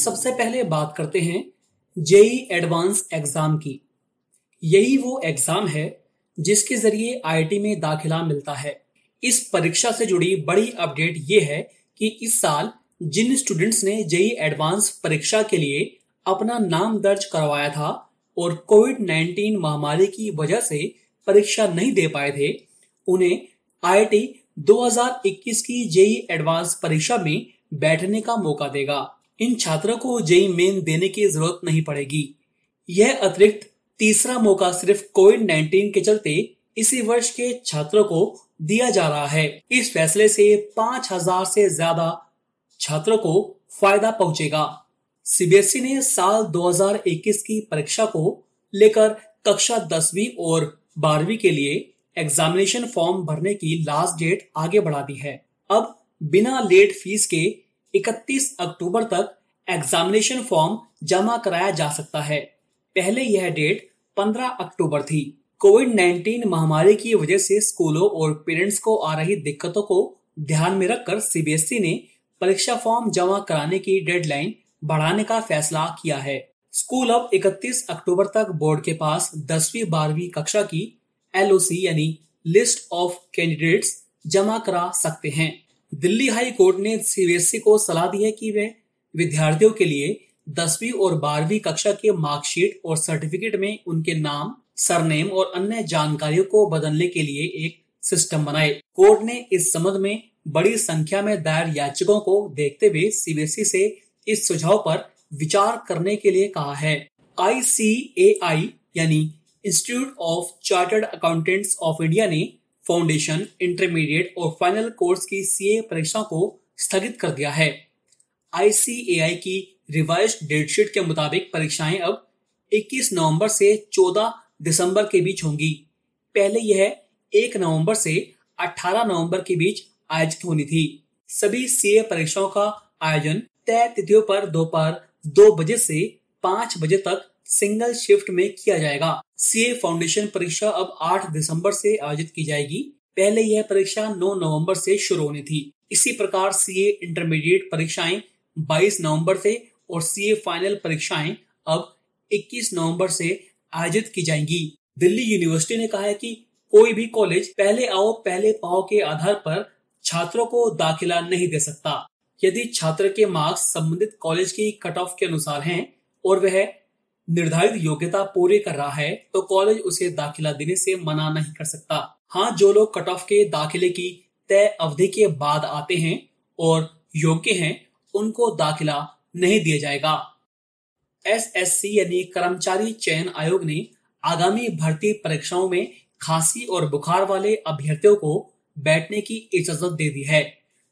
सबसे पहले बात करते हैं जेई एडवांस एग्ज़ाम की। यही वो एग्ज़ाम है जिसके ज़रिए आईआईटी में दाखिला मिलता है। इस परीक्षा से जुड़ी बड़ी अपडेट ये है कि इस साल जिन स्टूडेंट्स ने जेई एडवांस परीक्षा के लिए अपना नाम दर्ज करवाया था और कोविड 19 महामारी की वजह से परीक्षा नहीं दे पाए थे, उन्हें आईआईटी 2021 की जेई एडवांस परीक्षा में बैठने का मौका देगा। इन छात्रों को जेई मेन देने की ज़रूरत नहीं पड़ेगी। यह अतिरिक्त तीसरा मौका सिर्फ़ कोविड 19 के चलते इसी वर्ष के छात्रों को दिया जा रहा है। इस फैसले से पाँच हज़ार से ज़्यादा छात्रों को फ़ायदा पहुंचेगा। सीबीएसई ने साल 2021 की परीक्षा को लेकर कक्षा दसवीं और बारहवीं के लिए एग्जामिनेशन फॉर्म भरने की लास्ट डेट आगे बढ़ा दी है। अब बिना लेट फ़ीस के 31 अक्टूबर तक एग्जामिनेशन फॉर्म जमा कराया जा सकता है। पहले यह डेट 15 अक्टूबर थी। कोविड 19 महामारी की वजह से स्कूलों और पेरेंट्स को आ रही दिक्कतों को ध्यान में रखकर सीबीएसई ने परीक्षा फॉर्म जमा कराने की डेडलाइन बढ़ाने का फैसला किया है। स्कूल अब 31 अक्टूबर तक बोर्ड के पास दसवीं, बारहवीं कक्षा की एलओसी यानी लिस्ट ऑफ़ कैंडिडेट्स जमा करा सकते हैं। दिल्ली हाई कोर्ट ने सीबीएसई को सलाह दी है कि वे विद्यार्थियों के लिए दसवीं और बारहवीं कक्षा के मार्कशीट और सर्टिफिकेट में उनके नाम, सरनेम और अन्य जानकारियों को बदलने के लिए एक सिस्टम बनाए। कोर्ट ने इस संबंध में बड़ी संख्या में दायर याचिकाओं को देखते हुए सीबीएसई से इस सुझाव पर विचार करने के लिए कहा है। आईसीएआई यानी institute of chartered accountants of India ने फाउंडेशन इंटरमीडिएट और फाइनल कोर्स की सीए परीक्षा को स्थगित कर दिया है। आईसीएआई की रिवाइज डेटशीट के मुताबिक परीक्षाएँ अब 21 नवंबर से 14 दिसंबर के बीच होंगी। पहले यह 1 नवंबर से 18 नवंबर के बीच आयोजित होनी थी। सभी सीए परीक्षाओं का आयोजन तय तिथियों पर दोपहर दो बजे से पाँच बजे तक सिंगल शिफ्ट में किया जाएगा। सीए फाउंडेशन परीक्षा अब 8 दिसंबर से आयोजित की जाएगी। पहले यह परीक्षा 9 नवंबर से शुरू होनी थी। इसी प्रकार सीए इंटरमीडिएट परीक्षाएँ 22 नवंबर से और सीए फाइनल परीक्षाएँ अब 21 नवंबर से आयोजित की जाएँगी। दिल्ली यूनिवर्सिटी ने कहा है कि कोई भी कॉलेज पहले आओ, पहले पाओ के आधार पर छात्रों को दाखिला नहीं दे सकता। यदि छात्र के मार्क्स संबंधित कॉलेज की कट ऑफ़ के अनुसार हैं और वह निर्धारित योग्यता पूरी कर रहा है तो कॉलेज उसे दाखिला देने से मना नहीं कर सकता। हाँ जो लोग कट ऑफ़ के दाखिले की तय अवधि के बाद आते हैं और योग्य हैं, उनको दाखिला नहीं दिया जाएगा। एसएससी यानी कर्मचारी चयन आयोग ने आगामी भर्ती परीक्षाओं में खांसी और बुखार वाले अभ्यर्थियों को बैठने की इजाज़त दे दी है।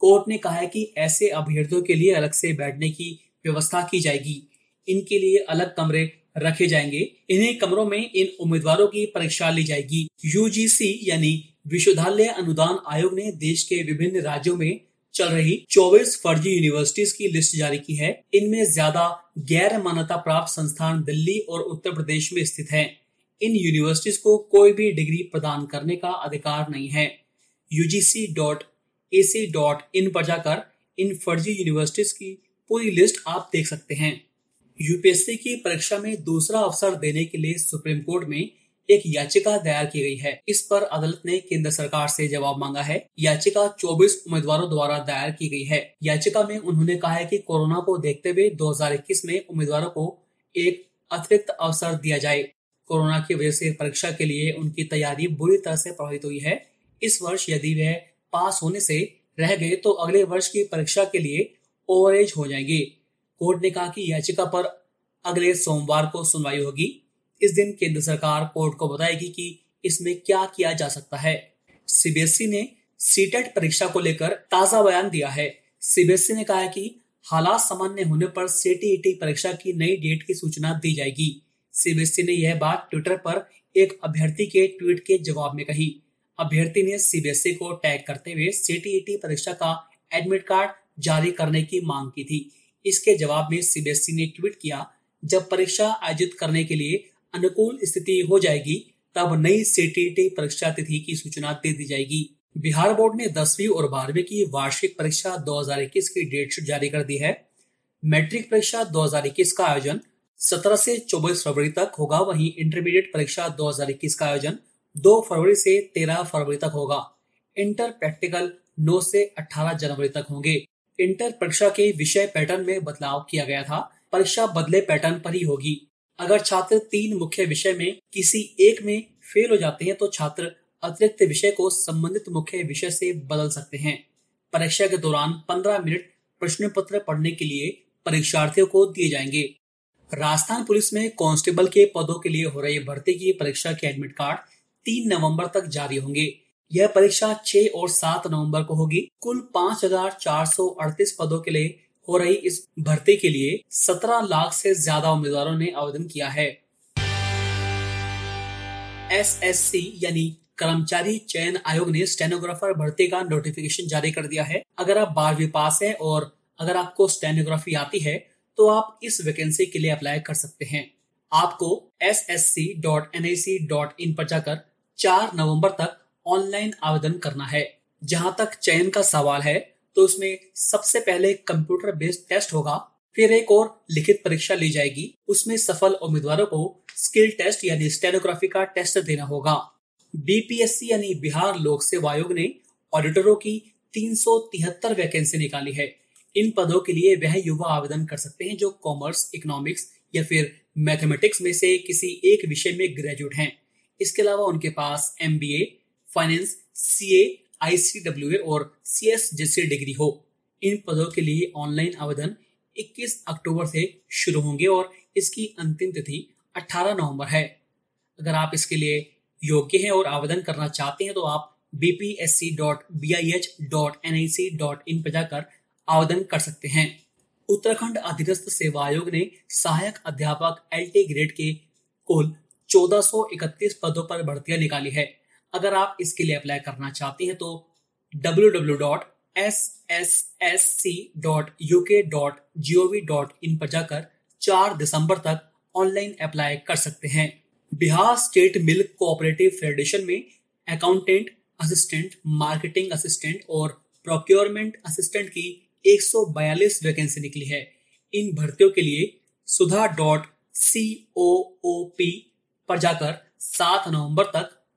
कोर्ट ने कहा है कि ऐसे अभ्यर्थियों के लिए अलग से बैठने की व्यवस्था की जाएगी। इनके लिए अलग कमरे रखे जाएँगे। इन्हीं कमरों में इन उम्मीदवारों की परीक्षा ली जाएगी। यूजीसी यानी विश्वविद्यालय अनुदान आयोग ने देश के विभिन्न राज्यों में चल रही 24 फर्जी यूनिवर्सिटीज की लिस्ट जारी की है। इनमें ज़्यादा गैर मान्यता प्राप्त संस्थान दिल्ली और उत्तर प्रदेश में स्थित हैं। इन यूनिवर्सिटीज को कोई भी डिग्री प्रदान करने का अधिकार नहीं है। Ugc.ac.in पर जाकर इन फर्जी यूनिवर्सिटीज की पूरी लिस्ट आप देख सकते हैं। यूपीएससी की परीक्षा में दूसरा अवसर देने के लिए सुप्रीम कोर्ट में एक याचिका दायर की गई है। इस पर अदालत ने केंद्र सरकार से जवाब मांगा है। याचिका 24 उम्मीदवारों द्वारा दायर की गई है। याचिका में उन्होंने कहा है कि कोरोना को देखते हुए 2021 में उम्मीदवारों को एक अतिरिक्त अवसर दिया जाए। कोरोना की वजह से परीक्षा के लिए उनकी तैयारी बुरी तरह से प्रभावित हुई है। इस वर्ष यदि वह पास होने से रह गए तो अगले वर्ष की परीक्षा के लिए ओवरेज हो जाएँगे। कोर्ट ने कहा कि याचिका पर अगले सोमवार को सुनवाई होगी। इस दिन केंद्र सरकार कोर्ट को बताएगी कि इसमें क्या किया जा सकता है। सीबीएसई ने सीटेट परीक्षा को लेकर ताज़ा बयान दिया है। सीबीएसई ने कहा कि हालात सामान्य होने पर सीटीईटी परीक्षा की नई डेट की सूचना दी जाएगी। सीबीएसई ने यह बात ट्विटर पर एक अभ्यर्थी के ट्वीट के जवाब में कही। अभ्यर्थी ने सीबीएसई को टैग करते हुए सीटीईटी परीक्षा का एडमिट कार्ड जारी करने की मांग की थी। इसके जवाब में सीबीएसई ने ट्वीट किया, जब परीक्षा आयोजित करने के लिए अनुकूल स्थिति हो जाएगी, तब नई सीटीटी परीक्षा तिथि की सूचना दे दी जाएगी। बिहार बोर्ड ने दसवीं और बारहवीं की वार्षिक परीक्षा 2021 की डेट शीट जारी कर दी है। मैट्रिक परीक्षा 2021 का आयोजन 17 से 24 फरवरी तक होगा। वहीं इंटरमीडिएट परीक्षा 2021 का आयोजन 2 फरवरी से 13 फरवरी तक होगा। इंटर प्रैक्टिकल 9 से 18 जनवरी तक होंगे। इंटर परीक्षा के विषय पैटर्न में बदलाव किया गया था। परीक्षा बदले पैटर्न पर ही होगी। अगर छात्र तीन मुख्य विषय में किसी एक में फेल हो जाते हैं तो छात्र अतिरिक्त विषय को संबंधित मुख्य विषय से बदल सकते हैं। परीक्षा के दौरान 15 मिनट प्रश्न पत्र पढ़ने के लिए परीक्षार्थियों को दिए जाएँगे। राजस्थान पुलिस में कांस्टेबल के पदों के लिए हो रही भर्ती की परीक्षा के एडमिट कार्ड तीन नवंबर तक जारी होंगे। यह परीक्षा 6 और 7 नवंबर को होगी। कुल पाँच हज़ार चार सौ अड़तीस पदों के लिए हो रही इस भर्ती के लिए 17 लाख से ज़्यादा उम्मीदवारों ने आवेदन किया है। एसएससी यानी कर्मचारी चयन आयोग ने स्टेनोग्राफर भर्ती का नोटिफिकेशन जारी कर दिया है। अगर आप बारहवीं पास है और अगर आपको स्टेनोग्राफी आती है तो आप इस वैकेंसी के लिए अप्लाई कर सकते हैं। आपको S S C dot N I C dot in पर जाकर चार नवंबर तक ऑनलाइन आवेदन करना है। जहाँ तक चयन का सवाल है तो उसमें सबसे पहले कंप्यूटर बेस्ड टेस्ट होगा, फिर एक और लिखित परीक्षा ली जाएगी। उसमें सफल उम्मीदवारों को स्किल टेस्ट यानी स्टेनोग्राफी का टेस्ट देना होगा। बीपीएससी यानी बिहार लोक सेवा आयोग ने ऑडिटरों की तीन सौ तिहत्तर वैकेंसी निकाली है। इन पदों के लिए वह युवा आवेदन कर सकते हैं जो कॉमर्स इकोनॉमिक्स या फिर मैथमेटिक्स में से किसी एक विषय में ग्रेजुएट हैं। इसके अलावा उनके पास MBA finance C A I C W A और सी एस जैसी डिग्री हो। इन पदों के लिए ऑनलाइन आवेदन 21 अक्टूबर से शुरू होंगे और इसकी अंतिम तिथि 18 नवंबर है। अगर आप इसके लिए योग्य हैं और आवेदन करना चाहते हैं तो आप bpsc.bis.nic.in पर जाकर आवेदन कर सकते हैं। उत्तराखंड अधीनस्थ सेवा आयोग ने सहायक अध्यापक LT ग्रेड के कुल 1431 पदों पर भर्तियाँ निकाली है। अगर आप इसके लिए अप्लाई करना चाहते हैं तो www.ssc.uk.gov.in पर जाकर 4 दिसंबर तक ऑनलाइन अप्लाई कर सकते हैं। Bihar state milk cooperative federation में अकाउंटेंट असिस्टेंट मार्केटिंग असिस्टेंट और प्रोक्योरमेंट असिस्टेंट की 142 वैकेंसी निकली है। इन भर्तियों के लिए सुधा डॉट सी ओ ओ पी पर जाकर 7 नवंबर तक